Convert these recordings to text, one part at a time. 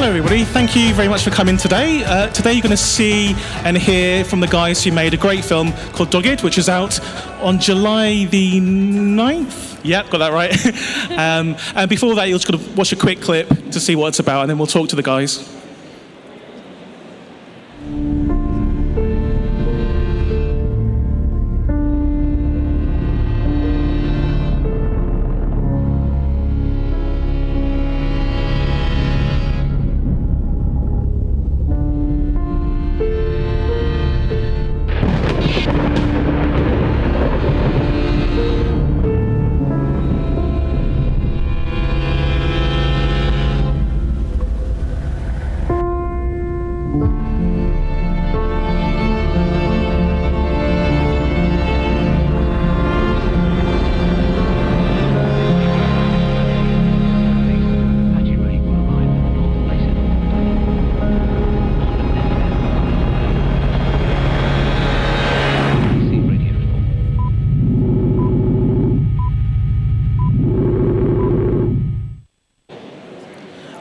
hello, everybody. Thank you very much for coming today. Uh, today, you're going to see and hear from the guys who made a great film called Dogged, which is out on July the 9th. Yep, got that right. um, and before that, you're just going to watch a quick clip to see what it's about, and then we'll talk to the guys.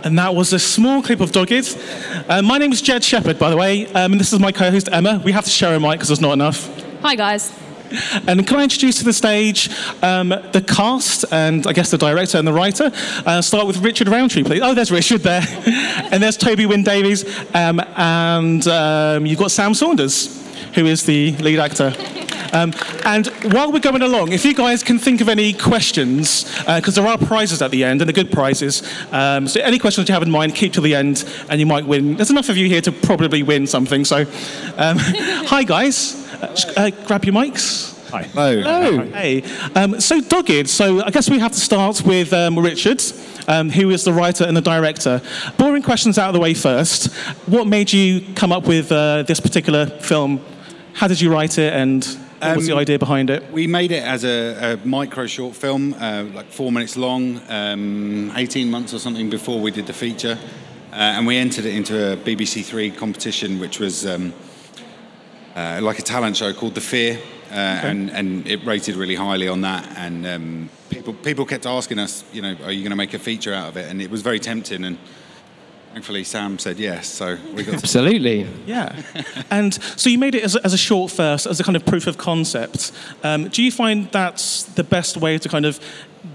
And that was a small clip of Dogged. Uh, my name is Jed Shepherd, by the way, um, and this is my co host Emma. We have to share a mic because there's not enough. Hi, guys. And can I introduce to the stage um, the cast and I guess the director and the writer? Uh, start with Richard Rowntree, please. Oh, there's Richard there. and there's Toby Wynne Davies. Um, and um, you've got Sam Saunders, who is the lead actor. Um, and while we're going along, if you guys can think of any questions, because uh, there are prizes at the end, and they're good prizes. Um, so any questions you have in mind, keep to the end, and you might win. There's enough of you here to probably win something. So, um, hi guys, uh, grab your mics. Hi. Hello. Hello. Hey. Um, so Dogged. So I guess we have to start with um, Richard, um, who is the writer and the director. Boring questions out of the way first. What made you come up with uh, this particular film? How did you write it, and what was the Um, idea behind it? We made it as a, a micro short film, uh, like four minutes long, um, 18 months or something before we did the feature. Uh, and we entered it into a BBC Three competition, which was um, uh, like a talent show called The Fear. Uh, and, and it rated really highly on that. And um, people, people kept asking us, you know, are you going to make a feature out of it? And it was very tempting. And thankfully, Sam said yes. So we got to Absolutely. Yeah. and so you made it as a, as a short first, as a kind of proof of concept. Um, do you find that's the best way to kind of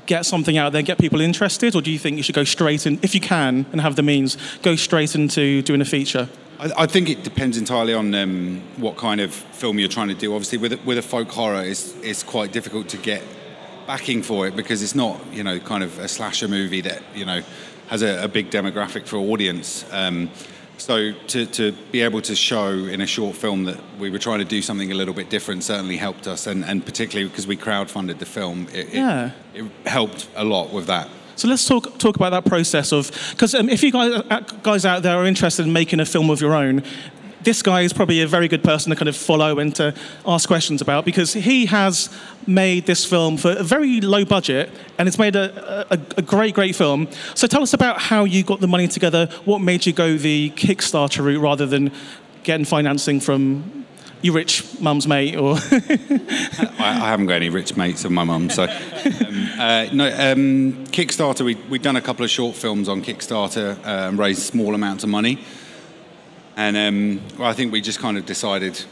get something out there, get people interested, or do you think you should go straight in, if you can and have the means, go straight into doing a feature? I, I think it depends entirely on um, what kind of film you're trying to do. Obviously, with a, with a folk horror, it's it's quite difficult to get backing for it because it's not you know kind of a slasher movie that you know has a, a big demographic for audience. Um, so to, to be able to show in a short film that we were trying to do something a little bit different certainly helped us, and, and particularly because we crowdfunded the film, it, it- Yeah. it helped a lot with that. So let's talk talk about that process of because um, if you guys uh, guys out there are interested in making a film of your own, this guy is probably a very good person to kind of follow and to ask questions about because he has made this film for a very low budget and it's made a, a, a great great film. So tell us about how you got the money together. What made you go the Kickstarter route rather than getting financing from your rich mum's mate or I, haven't got any rich mates of my mum, so um, uh, no. Um, Kickstarter, we we'd done a couple of short films on Kickstarter, uh, and raised small amounts of money, and um, well, I think we just kind of decided,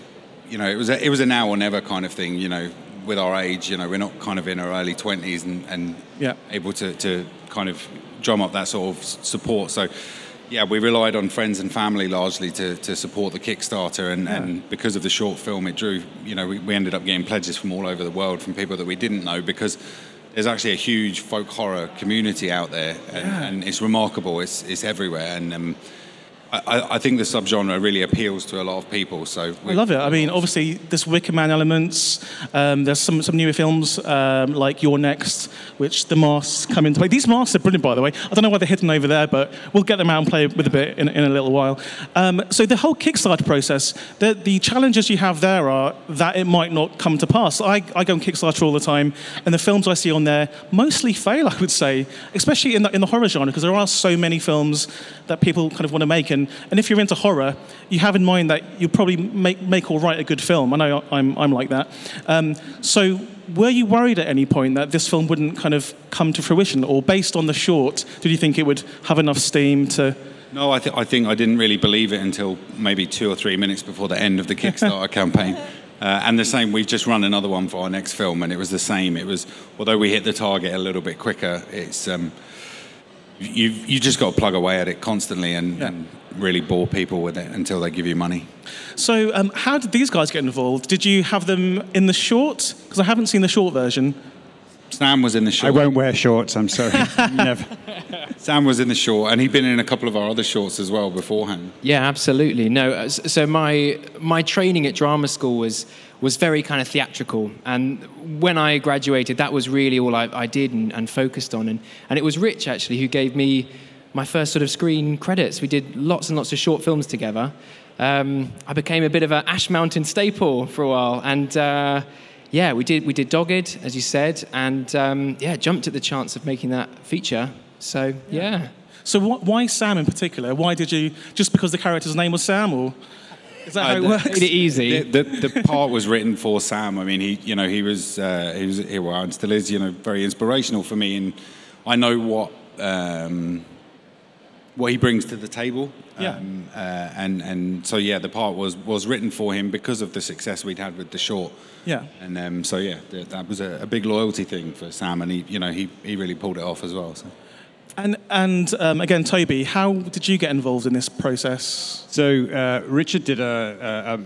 you know, it was a, it was a now or never kind of thing, you know, with our age, you know, we're not kind of in our early twenties and, and Yeah. able to, to kind of drum up that sort of support. So. Yeah, we relied on friends and family largely to, to support the Kickstarter, and, and because of the short film, it drew. You know, we, we ended up getting pledges from all over the world from people that we didn't know because there's actually a huge folk horror community out there, and, and it's remarkable. It's it's everywhere, and um, I, I- think the subgenre really appeals to a lot of people. So I love it. I mean, obviously, there's Wicker Man elements. Um, there's some, some newer films um, like You're Next, which the masks come into play. These masks are brilliant, by the way. I don't know why they're hidden over there, but we'll get them out and play with a bit in, in a little while. Um, so the whole Kickstarter process, the, the challenges you have there are that it might not come to pass. I, I go on Kickstarter all the time, and the films I see on there mostly fail, I would say, especially in the, in the horror genre, because there are so many films that people kind of want to make. And, and if you're into horror, you have in mind that you'll probably make, make or write a good film. I know I'm, I'm like that. Um, so were you worried at any point that this film wouldn't kind of come to fruition? Or based on the short, did you think it would have enough steam to, No, I, th- I think I didn't really believe it until maybe two or three minutes before the end of the Kickstarter campaign. Uh, and the same, we've just run another one for our next film, and it was the same. It was, although we hit the target a little bit quicker, it's um, you you just got to plug away at it constantly and, Yeah. and really bore people with it until they give you money. So, um, how did these guys get involved? Did you have them in the short? Because I haven't seen the short version. Sam was in the short. I won't wear shorts. I'm sorry. Never. Sam was in the short, and he'd been in a couple of our other shorts as well beforehand. Yeah, absolutely. No, uh, so my my training at drama school was was very kind of theatrical, and when I graduated, that was really all I, I did and, and focused on. And and it was Rich actually who gave me my first sort of screen credits. We did lots and lots of short films together. Um, I became a bit of an Ash Mountain staple for a while, and. Uh, yeah, we did. We did Dogged, as you said, and um, yeah, jumped at the chance of making that feature. So yeah. So, wh- why Sam in particular? Why did you just because the character's name was Sam, or is that how Uh, it the- works? Made it easy. The, the, the part was written for Sam. I mean, he, you know, he was, uh, he was, he, well, and still is, you know, very inspirational for me, and I know what, um, what he brings to the table. Yeah. Um, uh, and and so yeah, the part was was written for him because of the success we'd had with the short. Yeah. And um, so yeah, th- that was a, a big loyalty thing for Sam, and he, you know, he, he really pulled it off as well. So. And and um, again, Toby, how did you get involved in this process? So uh, Richard did a, a, a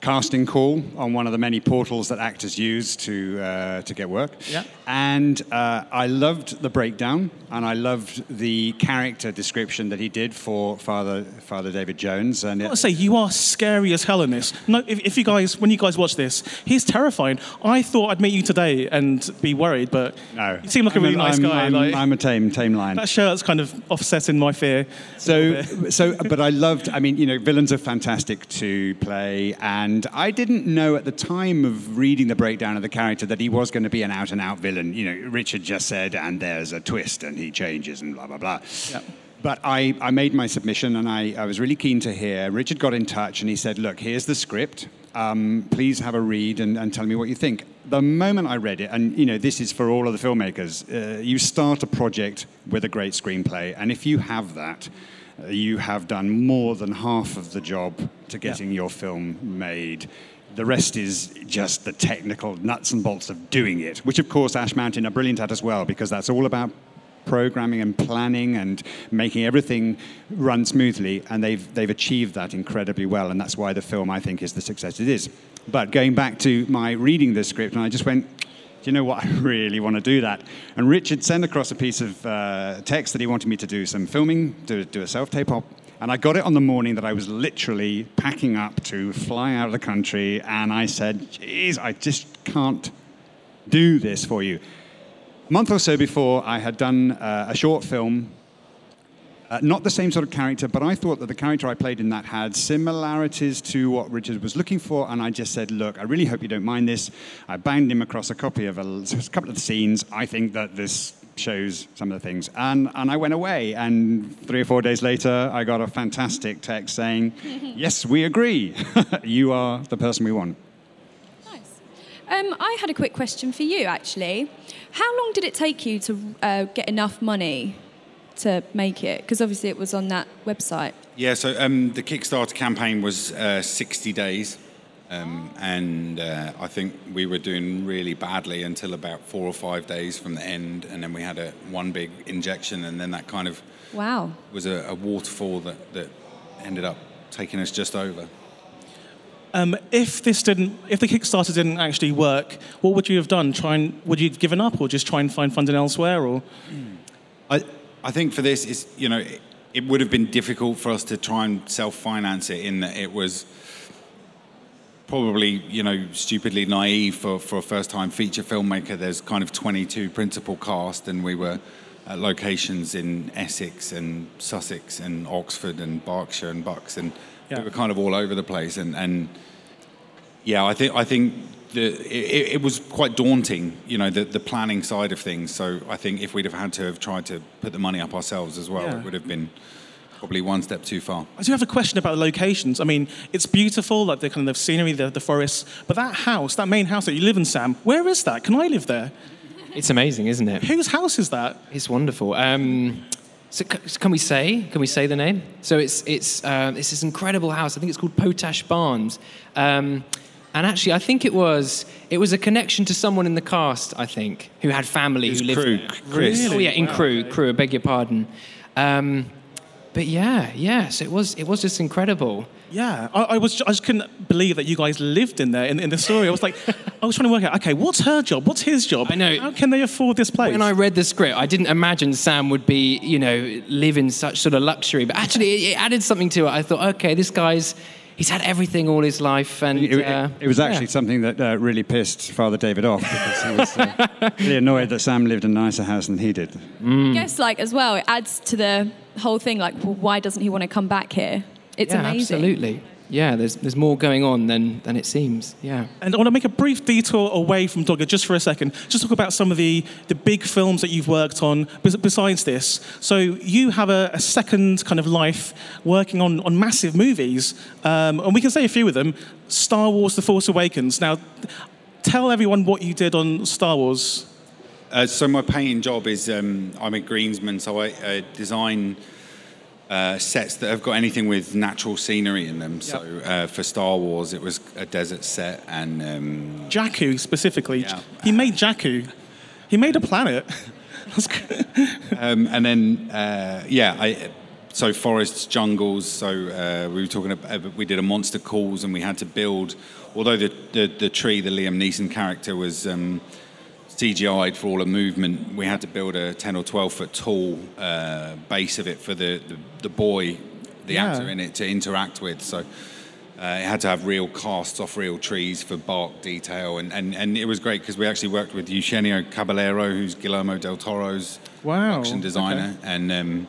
casting call on one of the many portals that actors use to uh, to get work. Yeah. And uh, I loved the breakdown, and I loved the character description that he did for Father Father David Jones. And I it, want to say you are scary as hell in this. No, if, if you guys, when you guys watch this, he's terrifying. I thought I'd meet you today and be worried, but no, you seem like a I'm really nice I'm, guy. I'm, like, I'm a tame tame lion. that shirt's kind of offsetting my fear. So, so, but I loved. I mean, you know, villains are fantastic to play, and I didn't know at the time of reading the breakdown of the character that he was going to be an out-and-out villain. And you know, Richard just said, "And there's a twist, and he changes, and blah blah blah." Yep. But I, I made my submission, and I, I was really keen to hear. Richard got in touch, and he said, "Look, here's the script. Um, please have a read and, and tell me what you think." The moment I read it, and you know, this is for all of the filmmakers. Uh, you start a project with a great screenplay, and if you have that, uh, you have done more than half of the job to getting your film made. The rest is just the technical nuts and bolts of doing it, which of course Ash Mountain are brilliant at as well, because that's all about programming and planning and making everything run smoothly, and they've they've achieved that incredibly well, and that's why the film I think is the success it is. But going back to my reading the script, and I just went, do you know what? I really want to do that. And Richard sent across a piece of uh, text that he wanted me to do some filming, do, do a self tape op. And I got it on the morning that I was literally packing up to fly out of the country. And I said, geez, I just can't do this for you. A month or so before, I had done uh, a short film uh, not the same sort of character, but I thought that the character I played in that had similarities to what Richard was looking for, and I just said, "Look, I really hope you don't mind this." I banged him across a copy of a, a couple of scenes. I think that this shows some of the things, and and I went away. And three or four days later, I got a fantastic text saying, "Yes, we agree. you are the person we want." Nice. Um, I had a quick question for you, actually. How long did it take you to uh, get enough money to make it? Because obviously it was on that website. Yeah, so um, the Kickstarter campaign was uh, 60 days. Um, and uh, I think we were doing really badly until about four or five days from the end. And then we had a one big injection, and then that kind of Wow. was a, a waterfall that, that ended up taking us just over. Um, if this didn't, if the Kickstarter didn't actually work, what would you have done? Try and would you have given up, or just try and find funding elsewhere, or I, I think for this, it's, you know, it, it would have been difficult for us to try and self-finance it in that it was probably, you know, stupidly naive for, for a first-time feature filmmaker. There's kind of 22 principal cast, and we were at locations in Essex and Sussex and Oxford and Berkshire and Bucks, and Yeah. we were kind of all over the place. And, and yeah, I think I think the, it, it was quite daunting, you know, the, the planning side of things. So I think if we'd have had to have tried to put the money up ourselves as well, Yeah. it would have been probably one step too far. I do have a question about the locations. I mean, it's beautiful, like the kind of scenery, the, the forests, but that house, that main house that you live in, Sam, where is that? Can I live there? It's amazing, isn't it? Whose house is that? It's wonderful. Um, So c- can we say? Can we say the name? So it's it's uh, it's this incredible house. I think it's called Potash Barns. Um, and actually, I think it was it was a connection to someone in the cast. I think who had family His who lived in crew, there. Chris. Oh yeah, in crew, crew. I beg your pardon. Um, but yeah, yes, it was it was just incredible. Yeah, I, I was. I just couldn't believe that you guys lived in there in, in the story. I was like, I was trying to work out. Okay, what's her job? What's his job? I know. How can they afford this place? When I read the script, I didn't imagine Sam would be, you know, live in such sort of luxury. But actually, it, it added something to it. I thought, okay, this guy's, he's had everything all his life, and It, it- uh, it was actually yeah. something that uh, really pissed Father David off because he was uh, really annoyed that Sam lived in a nicer house than he did. I guess, like, as well, it adds to the whole thing. Like, well, why doesn't he want to come back here? It's yeah, amazing. absolutely. Yeah, there's there's more going on than than it seems. Yeah. And I want to make a brief detour away from Dogged just for a second. Just talk about some of the, the big films that you've worked on besides this. So you have a, a second kind of life working on, on massive movies. Um, and we can say a few of them. Star Wars The Force Awakens. Now, tell everyone what you did on Star Wars. Uh, so my paying job is um, I'm a greensman, so I uh, design uh, sets that have got anything with natural scenery in them. So uh, for Star Wars, it was a desert set, and um, Jakku specifically. Yeah. He made Jakku. He made a planet. Um, and then uh, yeah, I, so forests, jungles. So uh, we were talking about we did a monster calls, and we had to build. Although the the, the tree, the Liam Neeson character, was um, CGI'd for all the movement, we had to build a ten or twelve foot tall uh, base of it for the the, the boy, the Yeah. actor in it, to interact with. So. Uh, it had to have real casts off real trees for bark detail, and, and, and it was great because we actually worked with Eugenio Caballero, who's Guillermo del Toro's Wow, production designer, and um,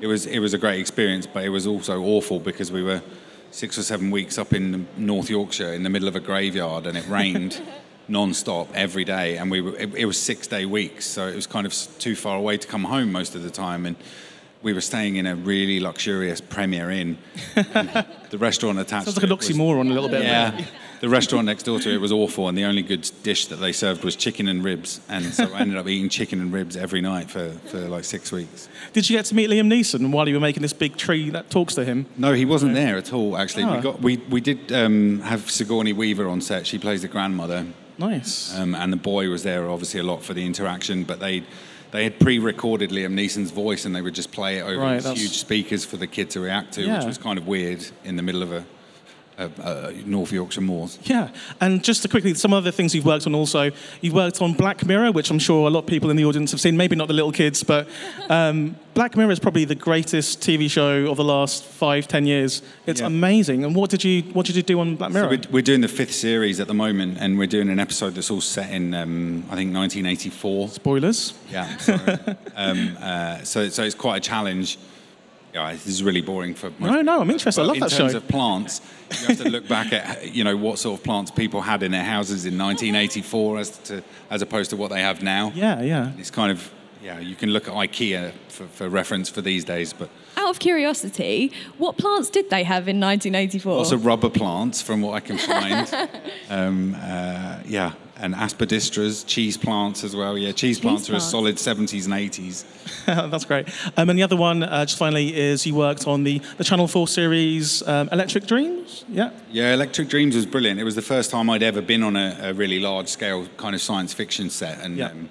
it was it was a great experience. But it was also awful because we were six or seven weeks up in North Yorkshire in the middle of a graveyard, and it rained non-stop every day, and we were, it, it was six day weeks, so it was kind of too far away to come home most of the time, and we were staying in a really luxurious Premier Inn. The restaurant attached. Sounds to like a it was- oxymoron a little bit. yeah. The restaurant next door to it was awful, and the only good dish that they served was chicken and ribs. And so I ended up eating chicken and ribs every night for, for like six weeks. Did you get to meet Liam Neeson while you were making this big tree that talks to him? No, he wasn't there at all. Actually, Oh. we got we, we did um, have Sigourney Weaver on set. She plays the grandmother, Nice. um, and the boy was there obviously a lot for the interaction. But they they had pre-recorded Liam Neeson's voice, and they would just play it over Right, huge speakers for the kid to react to, Yeah. which was kind of weird in the middle of a, a, a North Yorkshire moors. Yeah, and just to quickly, some other things you've worked on also. You've worked on Black Mirror, which I'm sure a lot of people in the audience have seen, maybe not the little kids, but um, Black Mirror is probably the greatest TV show of the last five, ten years. It's Yeah. amazing. And what did you what did you do on Black Mirror? So we're, we're doing the fifth series at the moment, and we're doing an episode that's all set in, um, I think, 1984. Spoilers. Yeah. Um, uh, so, so it's quite a challenge. Yeah, this is really boring for. Most No, no, I'm interested. I But love in that terms show. of plants, you have to look back at you know what sort of plants people had in their houses in 1984 as to as opposed to what they have now. Yeah, yeah. It's kind of yeah. You can look at IKEA for, for reference for these days, but Out of curiosity, what plants did they have in 1984? lots of rubber plants from what I can find. um, uh, yeah, and aspidistras, cheese plants as well. Yeah, cheese, plants are a solid 70s and 80s. That's great. Um, and the other one, uh, just finally, is you worked on the, the Channel 4 series um, Electric Dreams. Yeah. Yeah, Electric Dreams was brilliant. It was the first time I'd ever been on a, a really large scale kind of science fiction set. And Yeah. um,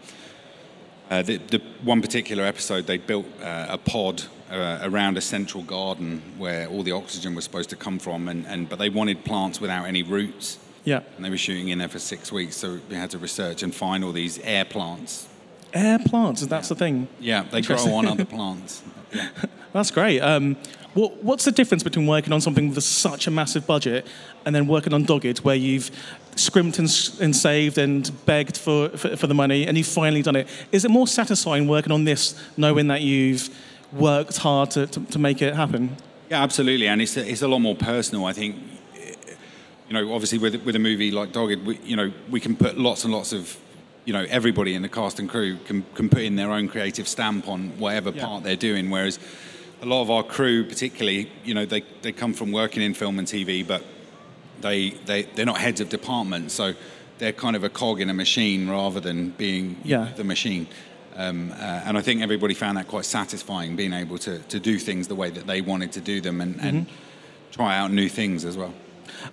uh, the, the one particular episode, they built uh, a pod uh, around a central garden where all the oxygen was supposed to come from, and, and but they wanted plants without any roots. Yeah. And they were shooting in there for six weeks, so we had to research and find all these air plants. Air plants, that's the thing. Yeah, they grow on other plants. Yeah. That's great. Um, what, what's the difference between working on something with such a massive budget and then working on Dogged, where you've scrimped and, and saved and begged for, for, for the money and you've finally done it? Is it more satisfying working on this, knowing that you've worked hard to, to, to make it happen? Yeah, absolutely, and it's a, it's a lot more personal. I think, you know, obviously with with a movie like Dogged, we, you know, we can put lots and lots of, you know, everybody in the cast and crew can can put in their own creative stamp on whatever Yeah. part they're doing. Whereas a lot of our crew, particularly, you know, they they come from working in film and TV, but they they they're not heads of department, so they're kind of a cog in a machine rather than being Yeah. the machine. Um, uh, and I think everybody found that quite satisfying, being able to, to do things the way that they wanted to do them and, and try out new things as well.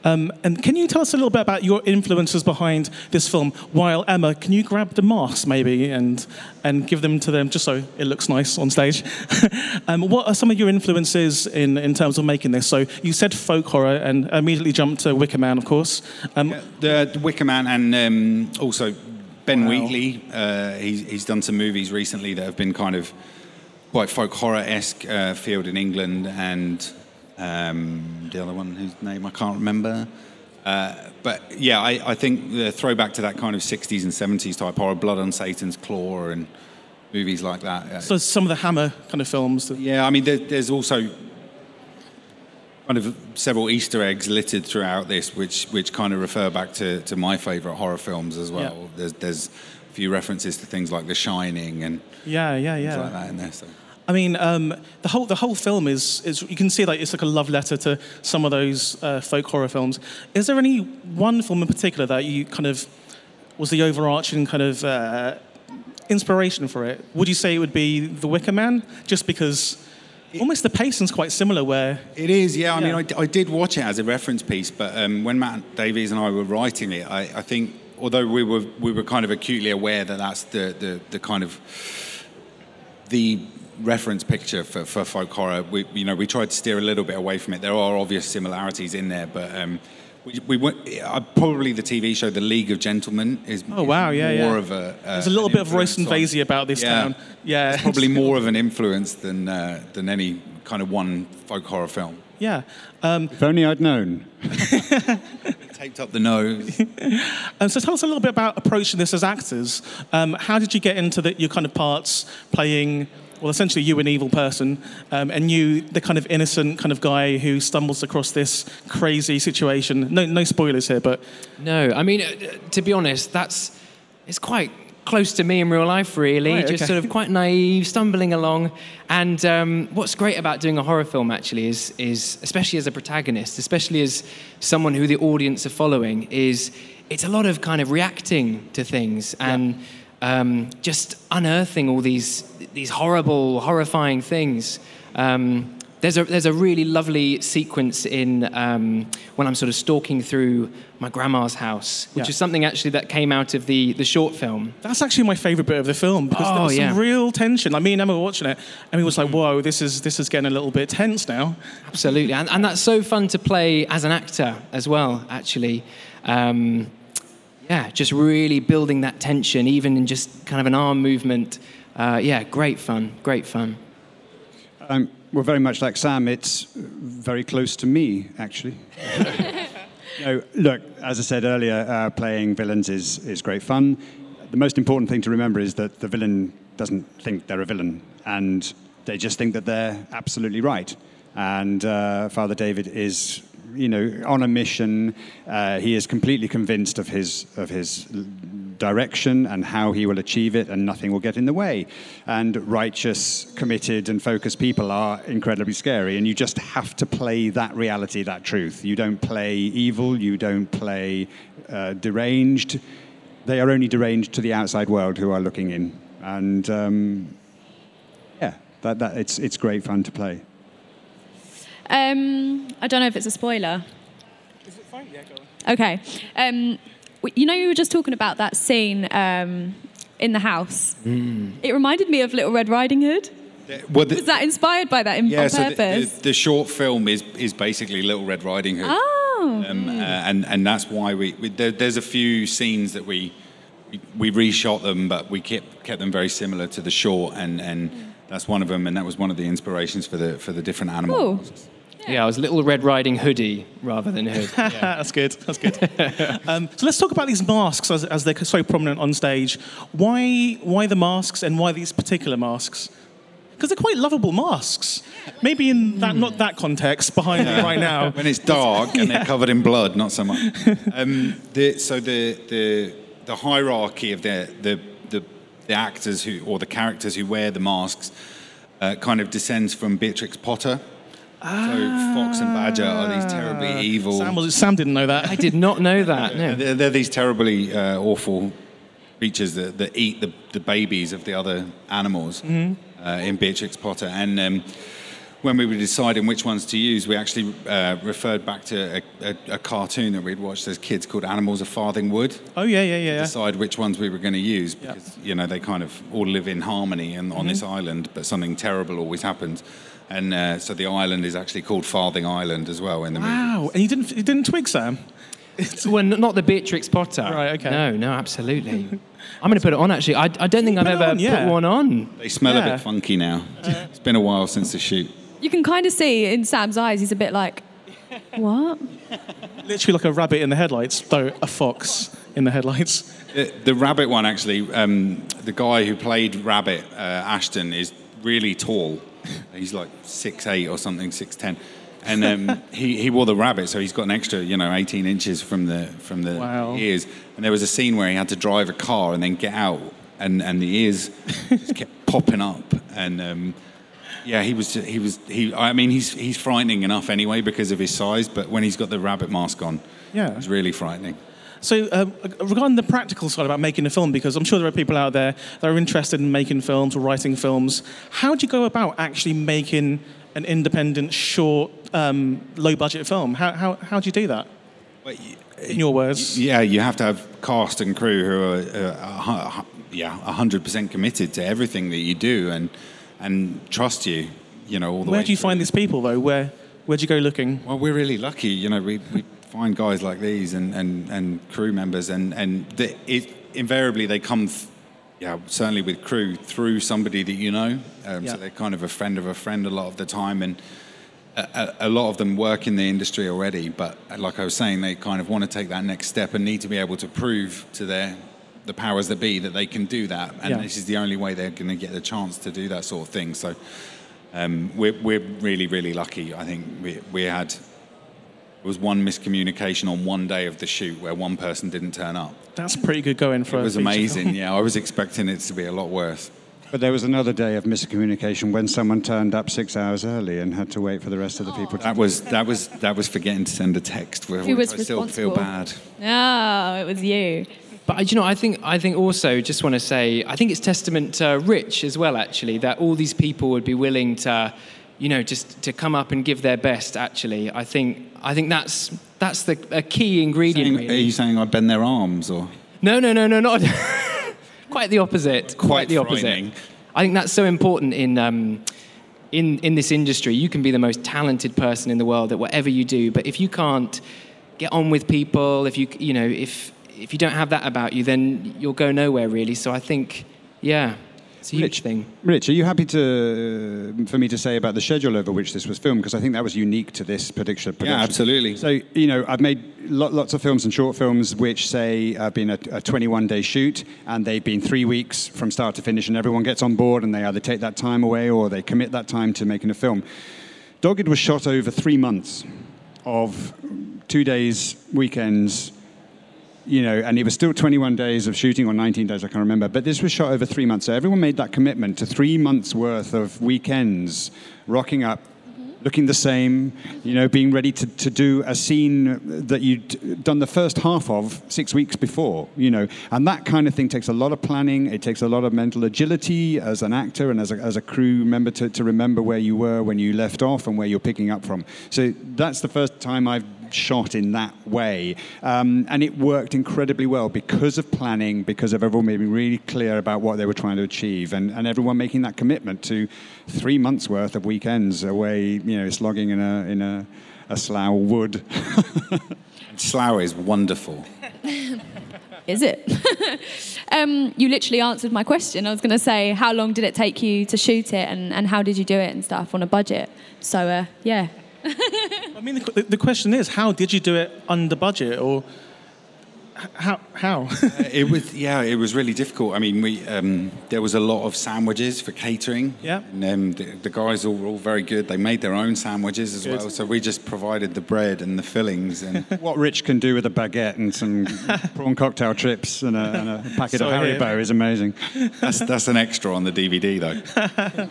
Um, and can you tell us a little bit about your influences behind this film? While Emma, can you grab the masks maybe and and give them to them just so it looks nice on stage? um, what are some of your influences in, in terms of making this? So you said folk horror and immediately jumped to Wicker Man, of course. Um, The, the Wicker Man and um, also Ben Wow. Wheatley. Uh, he's, he's done some movies recently that have been kind of quite folk horror esque, uh, Field in England, and um, the other one whose name I can't remember. Uh, but yeah, I, I think the throwback to that kind of 60s and 70s type horror, Blood on Satan's Claw, and movies like that. uh, So some of the Hammer kind of films. That, yeah, I mean, there, there's also kind of several Easter eggs littered throughout this, which which kind of refer back to, to my favourite horror films as well. Yeah. There's there's a few references to things like The Shining and yeah, yeah, things yeah. like that in there. So. I mean, um, the whole the whole film is is you can see like it's like a love letter to some of those uh, folk horror films. Is there any one film in particular that you kind of was the overarching kind of uh, inspiration for it? Would you say it would be The Wicker Man, just because almost the pacing's quite similar? Where It is, yeah. I Yeah. mean, I, I did watch it as a reference piece, but um, when Matt Davies and I were writing it, I, I think although we were we were kind of acutely aware that that's the the, the kind of the reference picture for, for folk horror, we you know we tried to steer a little bit away from it. There are obvious similarities in there, but. Um, we, we went, uh, probably the TV show The League of Gentlemen is Oh, wow, yeah, more yeah. of a uh, there's a little bit of Royston influence Vasey about this Yeah. town. Yeah, It's probably more of an influence than uh, than any kind of one folk horror film. yeah. Um, If only I'd known. Taped up the nose. Um, so tell us a little bit about approaching this as actors. Um, how did you get into the, your kind of parts playing, well, essentially you an evil person, um, and you the kind of innocent kind of guy who stumbles across this crazy situation? No, no spoilers here, but No, I mean, uh, to be honest, that's it's quite close to me in real life, really. Right, Just okay. sort of quite naive, stumbling along. And um, what's great about doing a horror film, actually, is is especially as a protagonist, especially as someone who the audience are following, is it's a lot of kind of reacting to things and um, just unearthing all these these horrible, horrifying things. Um, there's a, there's a really lovely sequence in um, when I'm sort of stalking through my grandma's house, which Yeah. is something actually that came out of the, the short film. that's actually my favourite bit of the film because there Oh, was some real tension. Like me and Emma were watching it, and we was like, "Whoa, this is this is getting a little bit tense now." Absolutely. And, and that's so fun to play as an actor as well, actually. Um, yeah, just really building that tension, even in just kind of an arm movement. Uh, yeah, great fun, great fun. Um, well, very much like Sam, it's very close to me, actually. no, look, as I said earlier, uh, playing villains is, is great fun. The most important thing to remember is that the villain doesn't think they're a villain, and they just think that they're absolutely right. And uh, Father David is, you know, on a mission. Uh, he is completely convinced of his of his direction and how he will achieve it, and nothing will get in the way. And righteous, committed, and focused people are incredibly scary, and you just have to play that reality, that truth. You don't play evil, you don't play uh, deranged. They are only deranged to the outside world who are looking in. And um, yeah, that, that, it's, it's great fun to play. Um, I don't know if it's a spoiler. Is it fine? Yeah, go. Okay. Um, you know, you were just talking about that scene um, in the house. It reminded me of Little Red Riding Hood. Well, the- Was that inspired by that in, yeah, on so the, purpose? the, the short film is is basically Little Red Riding Hood. oh. Um, uh, and and that's why we, we there, there's a few scenes that we we, we reshot them, but we kept kept them very similar to the short, and, and that's one of them, and that was one of the inspirations for the for the different animals. Cool. Masks. Yeah, I was Little Red Riding Hoodie rather than Hood. Yeah. That's good. That's good. um, so let's talk about these masks as, as they're so prominent on stage. Why, why the masks and why these particular masks? Because they're quite lovable masks. Maybe in that not that context behind me right now. When it's dark and they're covered in blood, not so much. Um, the, so the, the the hierarchy of the, the the the actors who or the characters who wear the masks uh, kind of descends from Beatrix Potter. So Fox and Badger are these terribly evil. Sam, was, Sam didn't know that. I did not know that. No. They're, they're these terribly uh, awful creatures that, that eat the, the babies of the other animals Mm-hmm. uh, in Beatrix Potter. And um, when we were deciding which ones to use, we actually uh, referred back to a, a, a cartoon that we'd watched as kids called Animals of Farthing Wood. Oh yeah, yeah, yeah. yeah. Decide which ones we were going to use Yeah. because you know they kind of all live in harmony and on this Mm-hmm. island, but something terrible always happens. And uh, so the island is actually called Farthing Island as well in the movie. Wow, and you didn't you didn't twig, Sam? Well, n- not the Beatrix Potter. Right, okay. No, no, absolutely. I'm going to put it on, actually. I, I don't think I've ever on, yeah. put one on. They smell a bit funky now. it's been a while since the shoot. You can kind of see in Sam's eyes, he's a bit like, what? Literally like a rabbit in the headlights, though a fox in the headlights. The, the rabbit one, actually, um, the guy who played Rabbit, uh, Ashton, is really tall. He's like six eight or something, six ten, and um, he, he wore the rabbit, so he's got an extra, you know, eighteen inches from the from the Wow. ears. And there was a scene where he had to drive a car and then get out, and, and the ears just kept popping up, and um, yeah, he was he was he. I mean, he's he's frightening enough anyway because of his size, but when he's got the rabbit mask on, Yeah. it's really frightening. So, um, regarding the practical side about making a film, because I'm sure there are people out there that are interested in making films or writing films, how do you go about actually making an independent, short, um, low budget film? How, how, how do you do that? In your words? Yeah, you have to have cast and crew who are, uh, hu- yeah, hundred percent committed to everything that you do and and trust you. You know, all the way. Where way do you through. find these people, though? Where, where do you go looking? Well, we're really lucky. You know, we, we find guys like these and, and, and crew members, and and the, it, invariably they come. Th- yeah, certainly with crew through somebody that you know. Um, Yeah. So they're kind of a friend of a friend a lot of the time, and a, a, lot of them work in the industry already. But like I was saying, they kind of want to take that next step and need to be able to prove to their the powers that be that they can do that, and Yeah. this is the only way they're going to get the chance to do that sort of thing. So um, we're we're really really lucky. I think we we had was one miscommunication on one day of the shoot where one person didn't turn up. That's pretty good going for It a was amazing. Yeah, I was expecting it to be a lot worse. But there was another day of miscommunication when someone turned up six hours early and had to wait for the rest of the people to. That was that was that was forgetting to send a text. Who was I still feel responsible? bad. No, it was you. But uh, you know, I think I think also just want to say I think it's testament to Rich as well, actually, that all these people would be willing to, you know, just to come up and give their best. Actually, I think I think that's that's the a key ingredient. Saying- really. are you saying I bend their arms or? No, no, no, no, not quite the opposite. Quite, Quite the opposite. I think that's so important in um, in in this industry. You can be the most talented person in the world at whatever you do, but if you can't get on with people, if you you know if if you don't have that about you, then you'll go nowhere really. So I think, yeah, it's a huge Rich, thing. Rich, are you happy to uh, for me to say about the schedule over which this was filmed? Because I think that was unique to this particular production. Yeah, absolutely. So you know, I've made lo- lots of films and short films which say have been a, a 21-day shoot, and they've been three weeks from start to finish, and everyone gets on board, and they either take that time away or they commit that time to making a film. Dogged was shot over three months of two days, weekends, you know, and it was still 21 days of shooting or 19 days, I can't remember. But this was shot over three months. So everyone made that commitment to three months worth of weekends, rocking up, mm-hmm. looking the same, you know, being ready to, to do a scene that you'd done the first half of six weeks before, you know. And that kind of thing takes a lot of planning. It takes a lot of mental agility as an actor and as a, as a crew member to, to remember where you were when you left off and where you're picking up from. So that's the first time I've shot in that way. Um, and it worked incredibly well because of planning, because of everyone being really clear about what they were trying to achieve, and, and everyone making that commitment to three months worth of weekends away, you know, slogging in a, in a, a slough wood. Slough is wonderful. Is it? um, you literally answered my question. I was going to say, how long did it take you to shoot it and, and how did you do it and stuff on a budget? So, uh, yeah. I mean, the, the question is, how did you do it under budget, or h- how? How? it was yeah, it was really difficult. I mean, we um, there was a lot of sandwiches for catering. Yeah. and um, the, the guys all were all very good. They made their own sandwiches as Good. well. So we just provided the bread and the fillings and. what Rich can do with a baguette and some prawn cocktail trips and a, and a packet So of here. Haribo is amazing. That's that's an extra on the DVD though.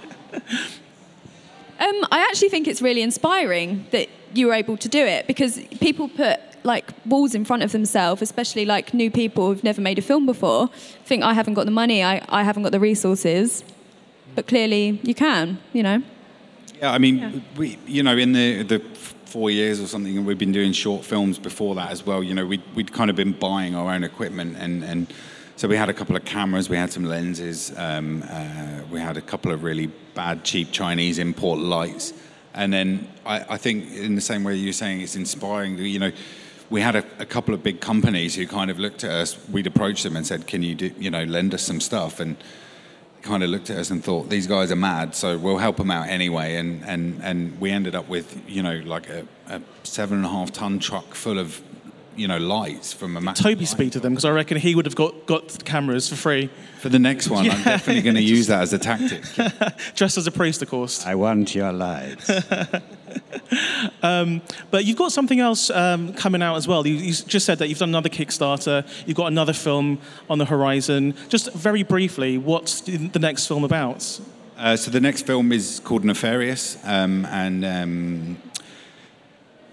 Um, I actually think it's really inspiring that you were able to do it because people put like walls in front of themselves, especially like new people who've never made a film before, think I haven't got the money, I, I haven't got the resources, but clearly you can, you know. Yeah, I mean, Yeah. we, you know, in the the four years or something, and we've been doing short films before that as well. You know, we'd we'd kind of been buying our own equipment, and and so we had a couple of cameras, we had some lenses, um, uh, we had a couple of really bad, cheap Chinese import lights, and then I, I think in the same way you're saying, it's inspiring. You know. We had a, a couple of big companies who kind of looked at us. We'd approached them and said, "Can you do, you know, lend us some stuff?" And kind of looked at us and thought these guys are mad so we'll help them out anyway and and and we ended up with you know like a, a seven and a half ton truck full of you know lights from a Mac- Toby speak to them because I reckon he would have got, got cameras for free, for the next one i'm definitely going to use that as a tactic dressed as a priest, of course. I want your lights. But you've got something else um, coming out as well. You, you just said that you've done another Kickstarter. You've got another film on the horizon. Just very briefly, what's the next film about? uh, so the next film is called nefarious um, and um,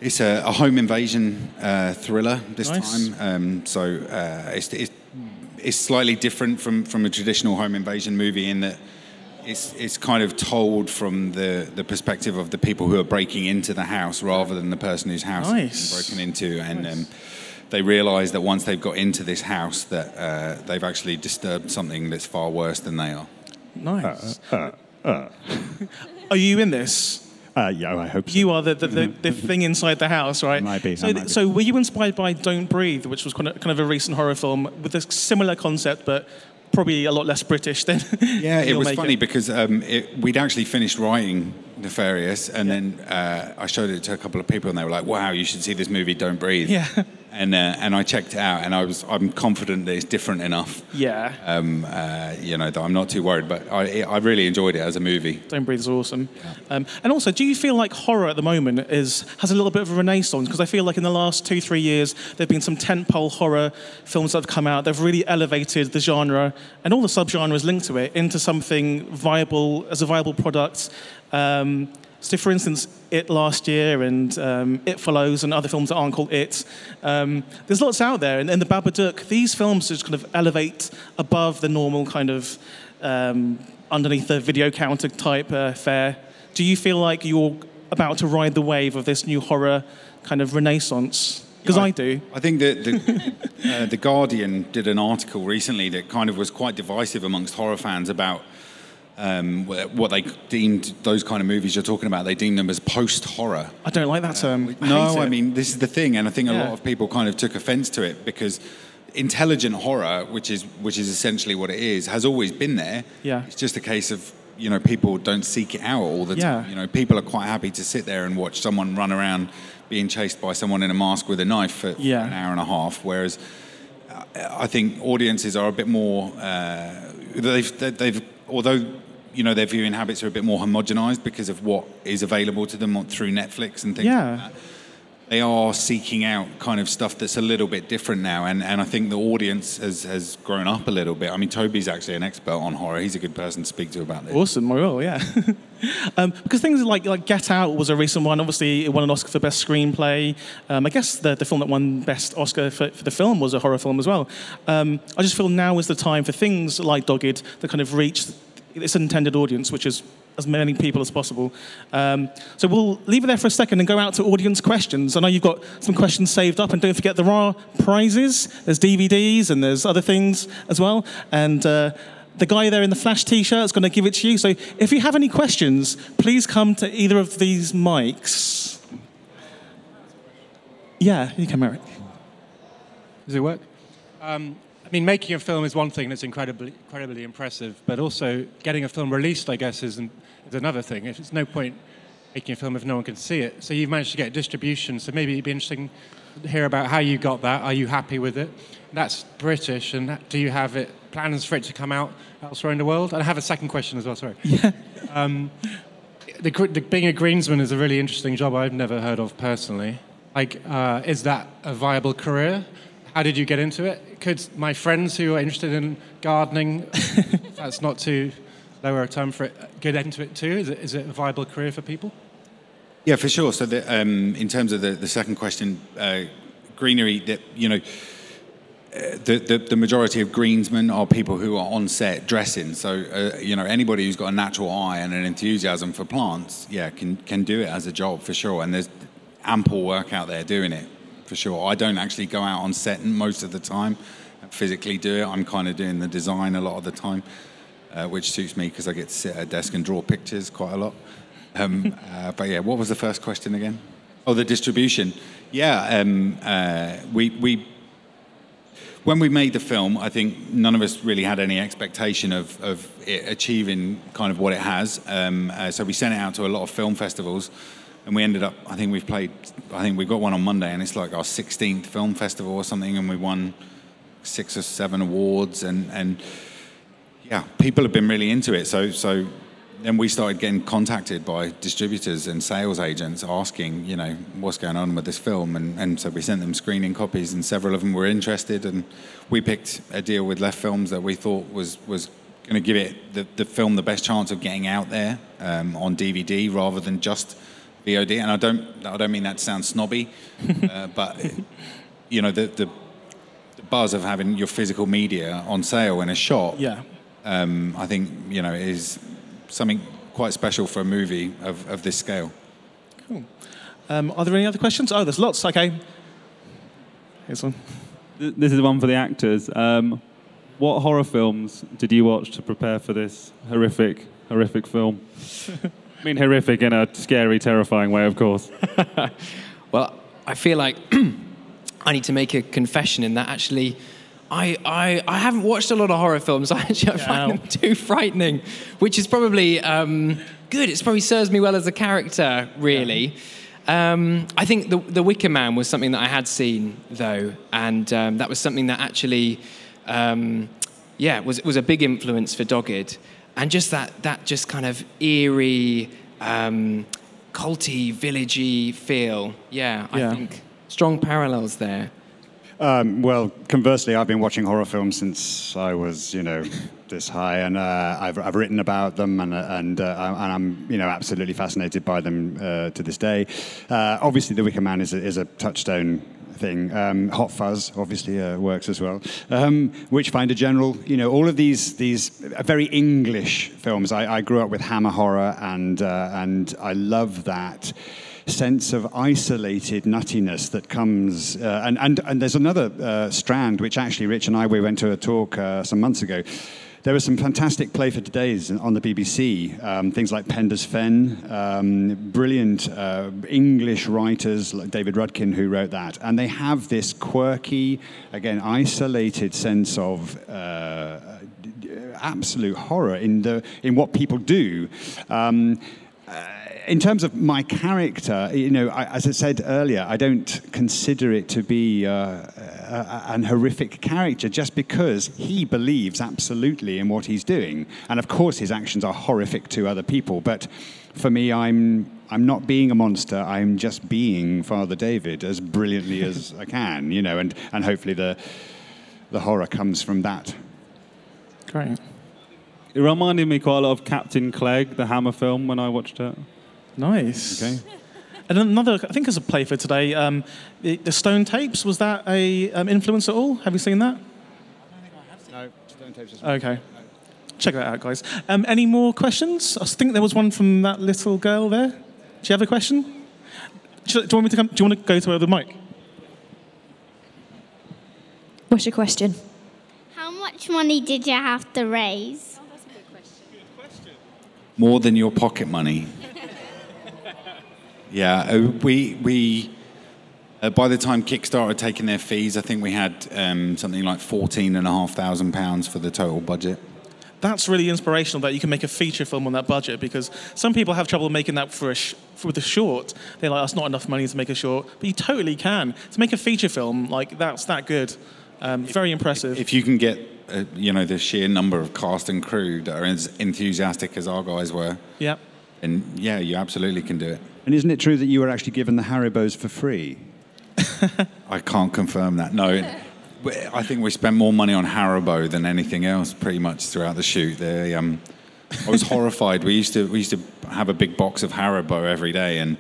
it's a, a home invasion uh, thriller this Nice. time um, so uh, it's, it's, it's slightly different from, from a traditional home invasion movie in that it's, it's kind of told from the, the perspective of the people who are breaking into the house rather than the person whose house Nice. has broken into. And um, they realise that once they've got into this house, that uh, they've actually disturbed something that's far worse than they are. Nice. Are you in this? Uh, yeah, I hope so. You are the, the, the, the thing inside the house, right? Might be, So, might be. so were you inspired by Don't Breathe, which was kind of, kind of a recent horror film with a similar concept, but probably a lot less British than Yeah, it you'll was make funny because um, it, we'd actually finished writing Nefarious, and then uh, I showed it to a couple of people, and they were like, "Wow, you should see this movie, Don't Breathe." Yeah. And uh, and I checked it out, and I was I'm confident that it's different enough. Yeah. Um, uh, you know that I'm not too worried, but I I really enjoyed it as a movie. Don't Breathe is awesome. Um, and also, do you feel like horror at the moment is has a little bit of a renaissance? Because I feel like in the last two, three years, there have been some tentpole horror films that have come out. They've really elevated the genre and all the subgenres linked to it into something viable as a viable product. Um, so, for instance, It last year and um, It Follows and other films that aren't called It. Um, there's lots out there. And, and The Babadook, these films just kind of elevate above the normal kind of um, underneath the video counter type uh, fare. Do you feel like you're about to ride the wave of this new horror kind of renaissance? Because I do. I think that the, uh, the Guardian did an article recently that kind of was quite divisive amongst horror fans about um, what they deemed those kind of movies you're talking about. They deemed them as post horror. I don't like that term. I No, I mean this is the thing, and I think a Yeah. lot of people kind of took offence to it because intelligent horror, which is which is essentially what it is, has always been there. Yeah. It's just a case of you know people don't seek it out all the time. Yeah. You know, people are quite happy to sit there and watch someone run around being chased by someone in a mask with a knife for, for Yeah. an hour and a half, whereas. I think audiences are a bit more. Uh, they've, they've, although you know their viewing habits are a bit more homogenized because of what is available to them through Netflix and things. Yeah. Like that. They are seeking out kind of stuff that's a little bit different now, and, and I think the audience has, has grown up a little bit. I mean, Toby's actually an expert on horror. He's a good person to speak to about this. Awesome, I will, yeah. um, because things like like Get Out was a recent one. Obviously, it won an Oscar for best screenplay. Um, I guess the, the film that won best Oscar for, for the film was a horror film as well. Um, I just feel now is the time for things like Dogged that kind of reach its intended audience, which is as many people as possible. Um, so we'll leave it there for a second and go out to audience questions. I know you've got some questions saved up, and don't forget there are prizes. There's DVDs and there's other things as well. And uh, the guy there in the Flash T-shirt is going to give it to you. So if you have any questions, please come to either of these mics. Yeah, you can, Eric. Does it work? Um, I mean, making a film is one thing that's incredibly, incredibly impressive, but also getting a film released, I guess, is, an, is another thing. If it's no point making a film if no one can see it. So you've managed to get distribution. So maybe it'd be interesting to hear about how you got that. Are you happy with it? That's British, and do you have it plans for it to come out elsewhere in the world? And I have a second question as well. Sorry. Yeah. Um, the, the, being a greensman is a really interesting job I've never heard of personally. Like, uh, is that a viable career? How did you get into it? Could my friends who are interested in gardening, that's not too lower a term for it, get into it too? Is it, is it a viable career for people? Yeah, for sure. So, the, um, in terms of the, the second question, uh, greenery that you know. The, the, the majority of greensmen are people who are on set dressing. So, uh, you know, anybody who's got a natural eye and an enthusiasm for plants, yeah, can, can do it as a job for sure. And there's ample work out there doing it for sure. I don't actually go out on set most of the time, physically do it. I'm kind of doing the design a lot of the time, uh, which suits me because I get to sit at a desk and draw pictures quite a lot. Um, uh, but yeah, what was the first question again? Oh, the distribution. Yeah, um, uh, we we when we made the film, I think none of us really had any expectation of, of it achieving kind of what it has. Um, uh, so we sent it out to a lot of film festivals, and we ended up. I think we've played. I think we got one on Monday, and it's like our 16th film festival or something, and we won six or seven awards, and and yeah, people have been really into it. So so then we started getting contacted by distributors and sales agents asking, you know, what's going on with this film, and, and so we sent them screening copies, and several of them were interested, and we picked a deal with Left Films that we thought was was going to give it the, the film the best chance of getting out there um, on DVD rather than just VOD. And I don't I don't mean that to sound snobby, uh, but you know the, the the buzz of having your physical media on sale in a shop Yeah. um, I think you know is something quite special for a movie of, of this scale. Um, are there any other questions? Oh, there's lots. Okay. Here's one. This is one for the actors. Um, what horror films did you watch to prepare for this horrific, horrific film? I mean, horrific in a scary, terrifying way, of course. Well, I feel like I need to make a confession in that actually. I, I, I haven't watched a lot of horror films. I actually I find them too frightening, which is probably um, good. It probably serves me well as a character, really. Um, I think the, the Wicker Man was something that I had seen, though, and um, that was something that actually, um, yeah, was, was a big influence for Dogged. And just that, that just kind of eerie, um, culty, villagey feel. Yeah, I Yeah. think strong parallels there. Um, well, conversely, I've been watching horror films since I was, you know, this high, and uh, I've, I've written about them, and uh, and, uh, and I'm, you know, absolutely fascinated by them uh, to this day. Uh, obviously, The Wicker Man is a, is a touchstone thing. Um, Hot Fuzz obviously uh, works as well. Um, Witchfinder General, you know, all of these these very English films. I, I grew up with Hammer horror, and uh, and I love that sense of isolated nuttiness that comes. Uh, and, and, and there's another uh, strand, which actually Rich and I, we went to a talk uh, some months ago. There were some fantastic play for today's on the BBC, um, things like Penda's Fen, um, brilliant uh, English writers like David Rudkin who wrote that. And they have this quirky, again, isolated sense of uh, absolute horror in, the, in what people do. Um, in terms of my character, you know, I, as I said earlier, I don't consider it to be uh, a, an horrific character just because he believes absolutely in what he's doing, and of course his actions are horrific to other people. But for me, I'm I'm not being a monster. I'm just being Father David as brilliantly as I can, you know, and and hopefully the the horror comes from that. Great. It reminded me quite a lot of Captain Clegg, the Hammer film, when I watched it. Nice. Okay. And another, I think, as a play for today, um, the, the Stone Tapes was that a um, influence at all? Have you seen that? No, don't take this Okay. Check that out, guys. Um, any more questions? I think there was one from that little girl there. Do you have a question? Do you want me to come? Do you want to go to the mic? What's your question? How much money did you have to raise? Oh, that's a good question. Good question. More than your pocket money. Yeah, uh, we we. Uh, by the time Kickstarter had taken their fees, I think we had um, something like fourteen and a half thousand pounds for the total budget. That's really inspirational that you can make a feature film on that budget because some people have trouble making that for a sh- for the short. They're like, that's not enough money to make a short, but you totally can to make a feature film like that's that good. Um, very impressive. If you can get, uh, you know, the sheer number of cast and crew that are as enthusiastic as our guys were, yeah. And yeah, you absolutely can do it. And isn't it true that you were actually given the Haribos for free? I can't confirm that. No, I think we spent more money on Haribo than anything else, pretty much throughout the shoot. They, um, I was horrified. We used to we used to have a big box of Haribo every day, and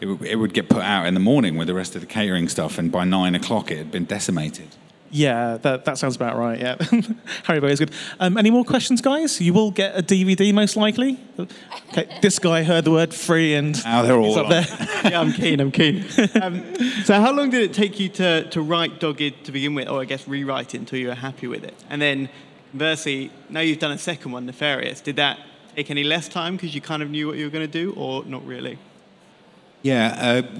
it, would- it would get put out in the morning with the rest of the catering stuff, and by nine o'clock it had been decimated. Yeah, that, that sounds about right. Yeah, Haribo is good. Um, any more questions, guys? You will get a DVD most likely. Okay, this guy heard the word free and Now they're he's all up on. there. yeah, I'm keen. I'm keen. Um, so, how long did it take you to, to write Dogged to begin with, or I guess rewrite it until you were happy with it? And then, conversely, now you've done a second one, Nefarious. Did that take any less time because you kind of knew what you were going to do, or not really? Yeah, uh,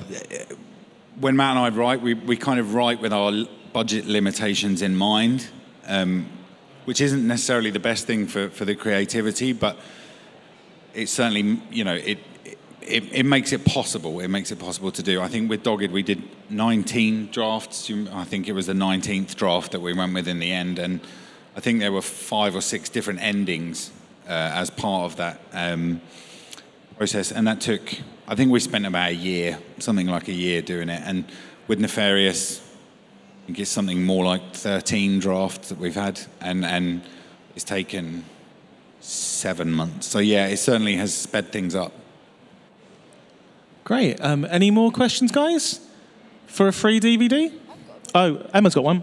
when Matt and I write, we, we kind of write with our l- budget limitations in mind, um, which isn't necessarily the best thing for, for the creativity, but it certainly, you know, it, it, it makes it possible. It makes it possible to do. I think with Dogged, we did 19 drafts. I think it was the 19th draft that we went with in the end, and I think there were five or six different endings uh, as part of that. Um, process, and that took. I think we spent about a year, something like a year, doing it. And with Nefarious, think it's something more like 13 drafts that we've had, and and it's taken seven months. So yeah, it certainly has sped things up. Great. Um, any more questions, guys? For a free DVD? Oh, Emma's got one.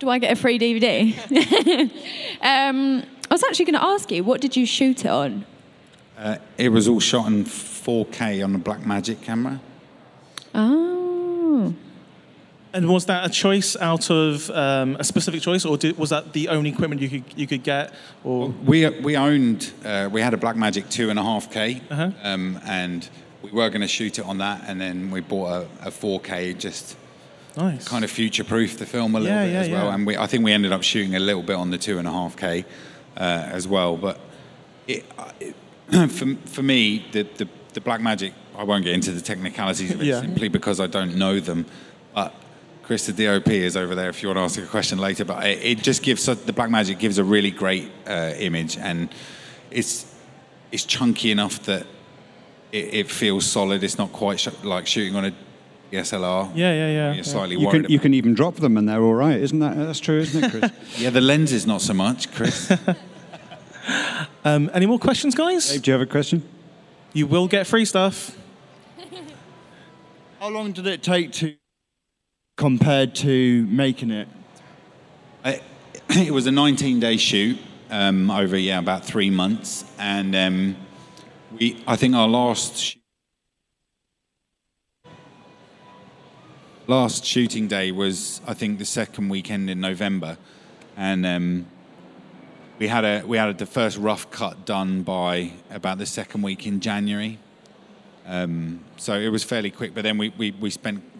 Do I get a free DVD? um, I was actually going to ask you, what did you shoot it on? Uh, it was all shot in 4K on a Blackmagic camera. Oh. And was that a choice out of um, a specific choice, or did, was that the only equipment you could you could get? Or We we owned uh, we had a Blackmagic two and a half K, Uh-huh. um, and we were going to shoot it on that, and then we bought a, a 4K just nice. kind of future proof the film a little Yeah, bit yeah, as well. yeah. And we, I think we ended up shooting a little bit on the two and a half K uh, as well. But it, it, for, for me, the, the, the Blackmagic, I won't get into the technicalities of it simply because I don't know them. But Chris, the DOP, is over there if you want to ask a question later. But it, it just gives, the Blackmagic gives a really great uh, image and it's, it's chunky enough that it, it feels solid. It's not quite sh- like shooting on a DSLR. Yeah, yeah, yeah. You're slightly You worried can, you can even drop them and they're all right, isn't that? That's true, isn't it, Chris? Yeah, the lens is not so much, Chris. Um, any more questions, guys? Dave, do you have a question? You will get free stuff. How long did it take to compared to making it? I, it was a 19 day shoot um, over, yeah, about three months. And um, we, I think our last, last shooting day was, I think, the second weekend in November. And um, we had a we had the first rough cut done by about the second week in January. Um, so it was fairly quick, but then we, we, we spent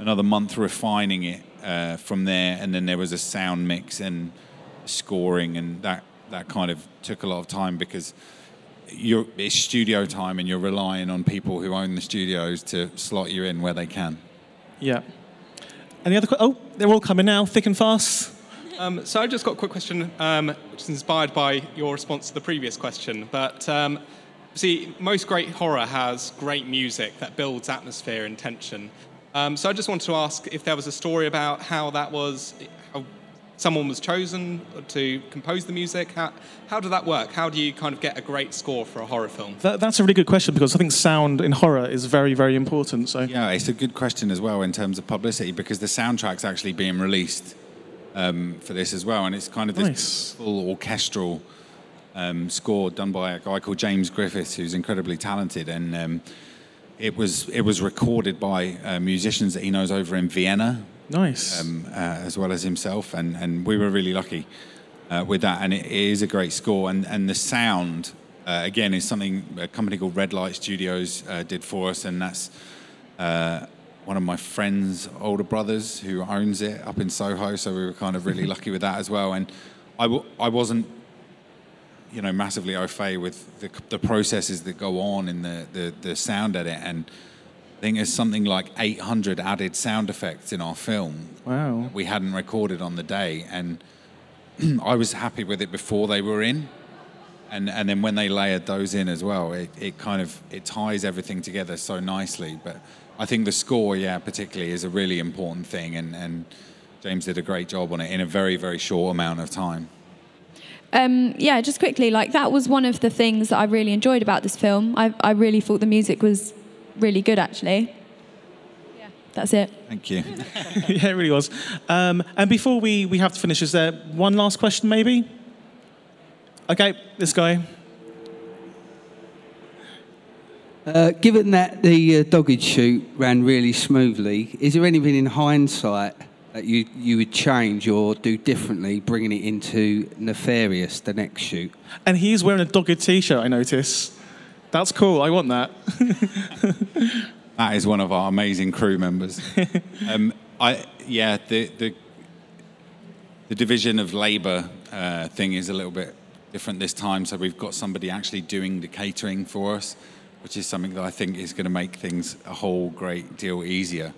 another month refining it uh, from there, and then there was a sound mix and scoring, and that, that kind of took a lot of time because you're, it's studio time, and you're relying on people who own the studios to slot you in where they can. Yeah. Any other? Que- oh, they're all coming now, thick and fast. Um, so I've just got a quick question, um, which is inspired by your response to the previous question. But um, see, most great horror has great music that builds atmosphere and tension. Um, so I just wanted to ask if there was a story about how that was, how someone was chosen to compose the music. How, how did that work? How do you kind of get a great score for a horror film? That, that's a really good question because I think sound in horror is very, very important. So Yeah, it's a good question as well in terms of publicity because the soundtrack's actually being released um, for this as well, and it's kind of this Nice. full orchestral um, score done by a guy called James Griffiths, who's incredibly talented, and um, it was it was recorded by uh, musicians that he knows over in Vienna, nice. um, uh, as well as himself, and, and we were really lucky uh, with that. And it, it is a great score, and, and the sound uh, again is something a company called Red Light Studios uh, did for us, and that's uh, one of my friend's older brothers who owns it up in Soho. So we were kind of really lucky with that as well. And I, w- I wasn't you know massively au fait with the, the processes that go on in the, the, the sound edit. And I think there's something like 800 added sound effects in our film wow. we hadn't recorded on the day. And I was happy with it before they were in. And and then when they layered those in as well it, it kind of it ties everything together so nicely. But I think the score yeah particularly is a really important thing. And and James did a great job on it in a very very short amount of time Um, yeah, just quickly, like that was one of the things that I really enjoyed about this film. I, I really thought the music was really good, actually. Yeah, that's it. Thank you. yeah, it really was. Um, and before we, we have to finish, is there one last question, maybe? Okay, this guy. Uh, given that the uh, dogged shoot ran really smoothly, is there anything in hindsight that you, you would change or do differently, bringing it into Nefarious, the next shoot? And he's wearing a dogged t-shirt, I notice. That's cool. I want that. That is one of our amazing crew members. um, I yeah the the the division of labour uh, thing is a little bit different this time. So we've got somebody actually doing the catering for us, which is something that I think is going to make things a whole great deal easier.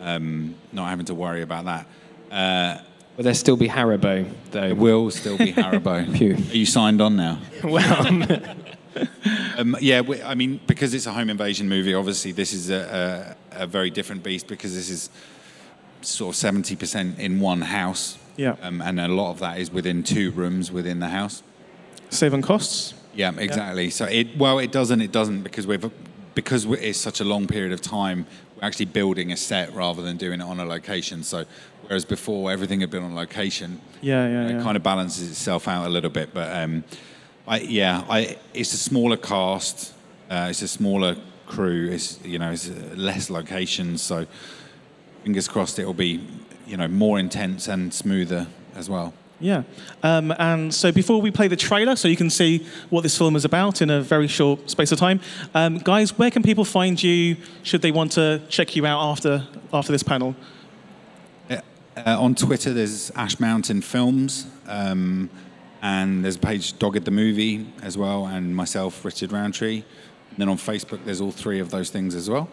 Um, not having to worry about that. Uh, Will there still be Haribo, though? There will still be Haribo. Phew. Are you signed on now? well, Um, yeah, we, I mean, because it's a home invasion movie, obviously this is a, a, a very different beast because this is sort of seventy percent in one house. Yeah. Um, and a lot of that is within two rooms within the house. Save on costs. Yeah, exactly. So it well, it doesn't. It doesn't because we've because it's such a long period of time. We're actually building a set rather than doing it on a location. So whereas before everything had been on location, Yeah, yeah, it yeah. kind of balances itself out a little bit. But um, I, yeah, I, it's a smaller cast, uh, it's a smaller crew, it's you know, it's uh, less locations. So fingers crossed, it'll be you know more intense and smoother as well. Yeah. Um, and so before we play the trailer, so you can see what this film is about in a very short space of time, um, guys, where can people find you should they want to check you out after after this panel? Uh, on Twitter, there's Ash Mountain Films, um, and there's a page Dogged the Movie as well, and myself, Richard Rowntree. And then on Facebook, there's all three of those things as well.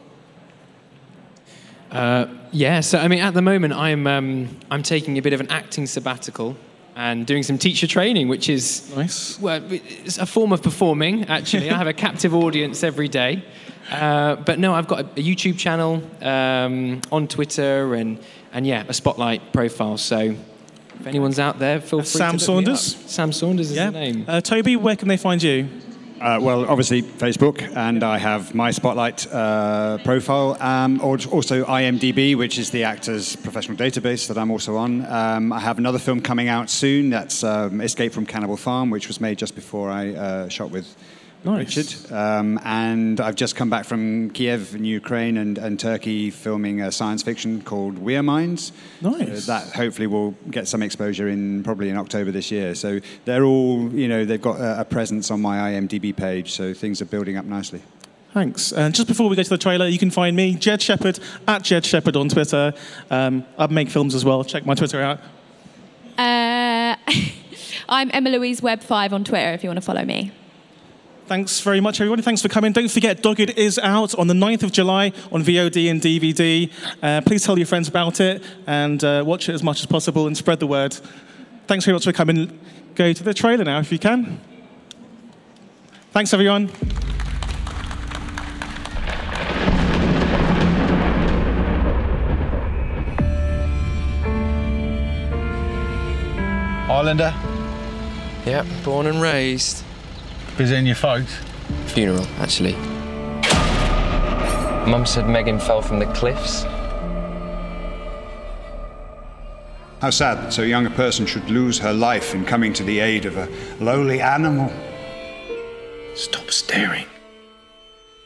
Uh, yeah, so I mean, at the moment, I'm um, I'm taking a bit of an acting sabbatical and doing some teacher training, which is nice. Well, it's a form of performing. Actually, I have a captive audience every day. Uh, but no, I've got a, a YouTube channel um, on Twitter and and yeah, a spotlight profile. So if anyone's out there, feel free. Sam to Saunders? up. Sam Saunders is Yeah. the name. Uh, Toby, where can they find you? Uh, well, obviously Facebook, and I have my Spotlight uh, profile, um, also IMDb, which is the actors' professional database that I'm also on. Um, I have another film coming out soon. That's um, Escape from Cannibal Farm, which was made just before I uh, shot with Nice. Richard. Um, and I've just come back from Kiev in Ukraine and, and Turkey filming a science fiction called Weir Minds. Nice. So that hopefully will get some exposure in probably in October this year. So they're all, you know, they've got a, a presence on my IMDb page. So things are building up nicely. Thanks. And just before we go to the trailer, you can find me, Jed Shepherd, at Jed Shepherd on Twitter. Um, I make films as well. Check my Twitter out. Uh, I'm Emma Louise Webb 5 on Twitter if you want to follow me. Thanks very much, everybody. Thanks for coming. Don't forget, Dogged is out on the 9th of July on VOD and DVD. Uh, please tell your friends about it and uh, watch it as much as possible and spread the word. Thanks very much for coming. Go to the trailer now if you can. Thanks, everyone. Islander? Yep, born and raised. Visiting your folks? Funeral, actually. Mum said Megan fell from the cliffs. How sad that so young a person should lose her life in coming to the aid of a lowly animal. Stop staring.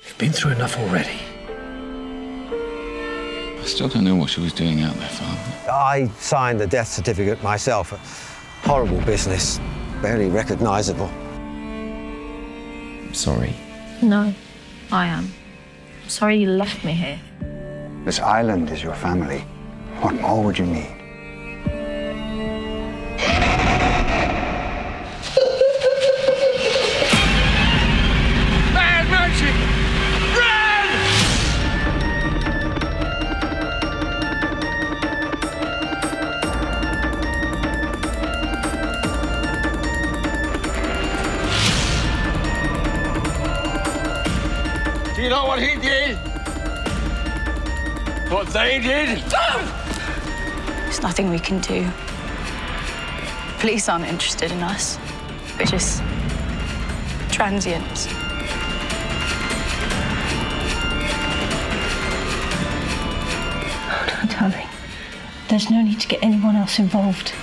You've been through enough already. I still don't know what she was doing out there, Father. I signed the death certificate myself. Horrible business, barely recognizable. Sorry. No, I am. I'm sorry you left me here. This island is your family. What more would you need? Nothing we can do. Police aren't interested in us. We're just transients. Hold on, darling. There's no need to get anyone else involved.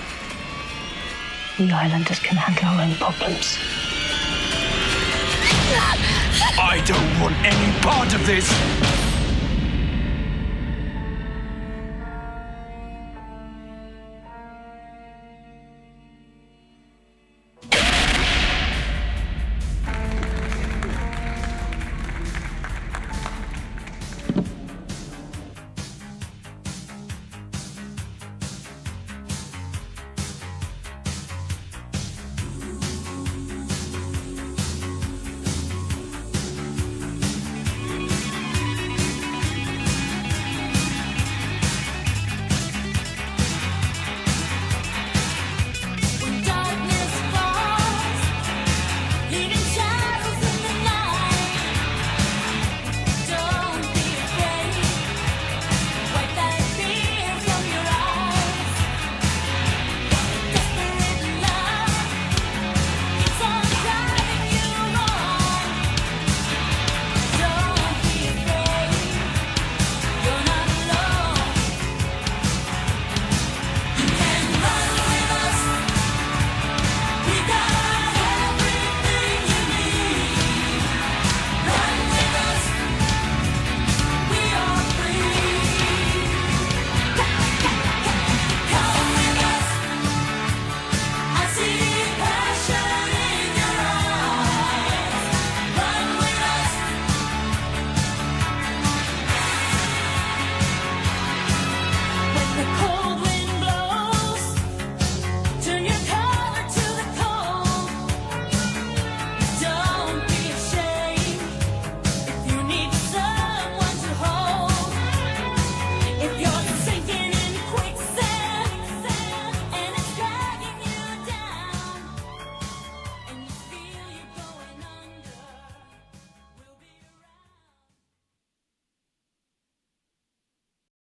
We islanders can handle our own problems. I don't want any part of this!